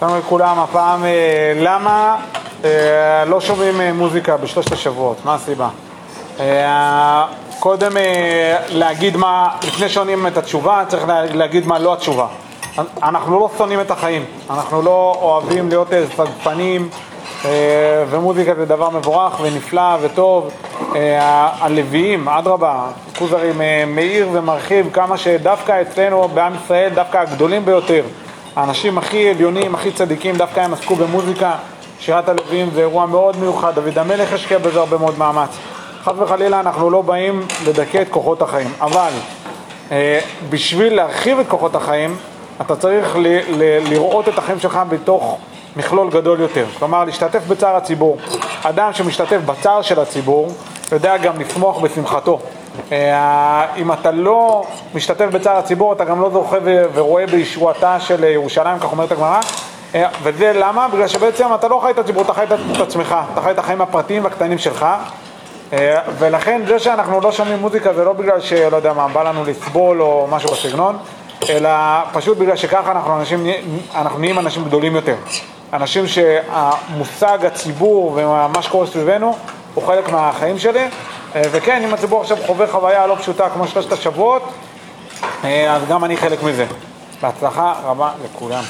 שלום לכולם, הפעם למה לא שומעים מוזיקה בשלושת השבועות, מה הסיבה? קודם להגיד מה, לפני שעונים את התשובה, צריך להגיד מה לא התשובה. אנחנו לא שונאים את החיים, אנחנו לא אוהבים להיות סגפנים ומוזיקה זה דבר מבורך ונפלא וטוב. הלוויים, אדרבה, כוזרי מאיר ומרחיב כמה שדווקא אצלנו בעם ישראל, דווקא הגדולים ביותר האנשים הכי עליונים, הכי צדיקים, דווקא הם עסקו במוזיקה. שירת הלווים זה אירוע מאוד מיוחד, דוד המלך השקיע בזה הרבה מאוד מאמץ. חס וחלילה אנחנו לא באים לדכא את כוחות החיים, אבל אה, בשביל להרחיב את כוחות החיים, אתה צריך ל- ל- לראות את החיים שלך בתוך מכלול גדול יותר. כלומר, להשתתף בצער הציבור. אדם שמשתתף בצער של הציבור, יודע גם לשמוח בשמחתו. אה, אם אתה לא משתתף בצער הציבור, אתה גם לא זוכה ורואה בישועתה של ירושלים, כך אומרת הגמרא. אה, וזה למה? בגלל שבעצם אתה לא חי את הציבור, אתה חי את עצמך, אתה חי את החיים הפרטיים והקטנים שלך. אה, ולכן זה שאנחנו לא שומעים מוזיקה זה לא בגלל שלא יודע מה, בא לנו לסבול או משהו בסגנון, אלא פשוט בגלל שככה אנחנו, אנשים, אנחנו נהיים אנשים גדולים יותר. אנשים שהמושג הציבור ומה שקורה סביבנו הוא חלק מהחיים שלי. אה, וכן, אם הציבור עכשיו חווה חוויה לא פשוטה כמו שלושת השבועות, אז גם אני חלק מזה. בהצלחה רבה לכולם.